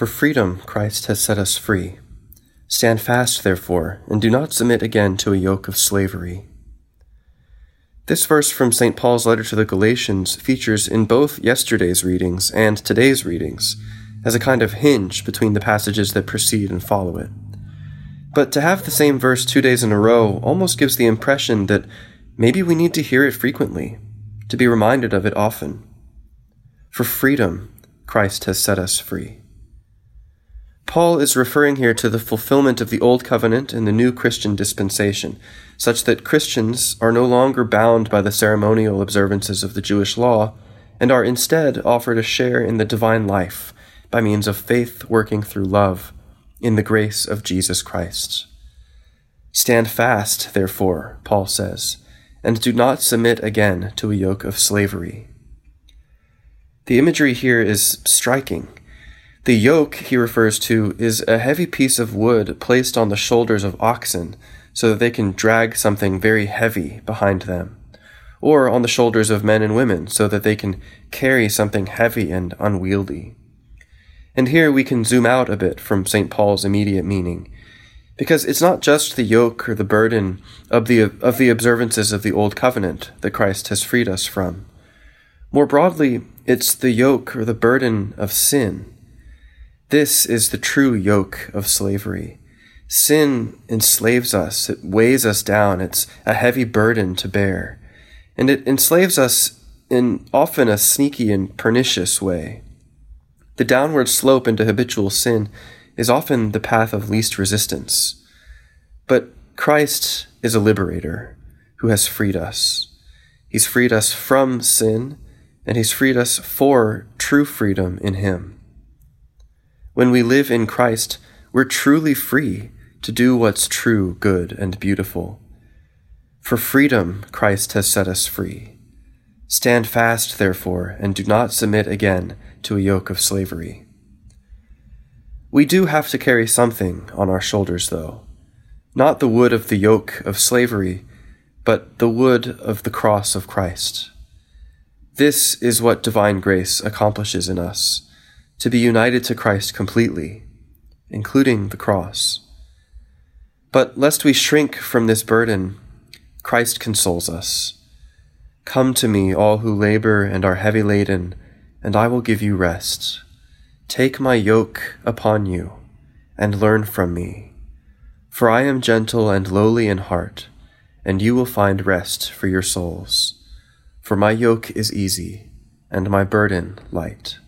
For freedom Christ has set us free. Stand fast, therefore, and do not submit again to a yoke of slavery. This verse from St. Paul's letter to the Galatians features in both yesterday's readings and today's readings as a kind of hinge between the passages that precede and follow it. But to have the same verse two days in a row almost gives the impression that maybe we need to hear it frequently, to be reminded of it often. For freedom, Christ has set us free. Paul is referring here to the fulfillment of the Old Covenant in the new Christian dispensation, such that Christians are no longer bound by the ceremonial observances of the Jewish law, and are instead offered a share in the divine life by means of faith working through love in the grace of Jesus Christ. Stand fast, therefore, Paul says, and do not submit again to a yoke of slavery. The imagery here is striking. The yoke he refers to is a heavy piece of wood placed on the shoulders of oxen so that they can drag something very heavy behind them, or on the shoulders of men and women so that they can carry something heavy and unwieldy. And here we can zoom out a bit from St. Paul's immediate meaning, because it's not just the yoke or the burden of the, of the observances of the Old Covenant that Christ has freed us from. More broadly, it's the yoke or the burden of sin. This is the true yoke of slavery. Sin enslaves us, it weighs us down, it's a heavy burden to bear, and it enslaves us in often a sneaky and pernicious way. The downward slope into habitual sin is often the path of least resistance. But Christ is a liberator who has freed us. He's freed us from sin, and He's freed us for true freedom in Him. When we live in Christ, we're truly free to do what's true, good, and beautiful. For freedom, Christ has set us free. Stand fast, therefore, and do not submit again to a yoke of slavery. We do have to carry something on our shoulders, though. Not the wood of the yoke of slavery, but the wood of the cross of Christ. This is what divine grace accomplishes in us to be united to Christ completely, including the cross. But lest we shrink from this burden, Christ consoles us. Come to me, all who labor and are heavy laden and I will give you rest. Take my yoke upon you, and learn from me. For I am gentle and lowly in heart, and you will find rest for your souls. For my yoke is easy, and my burden light.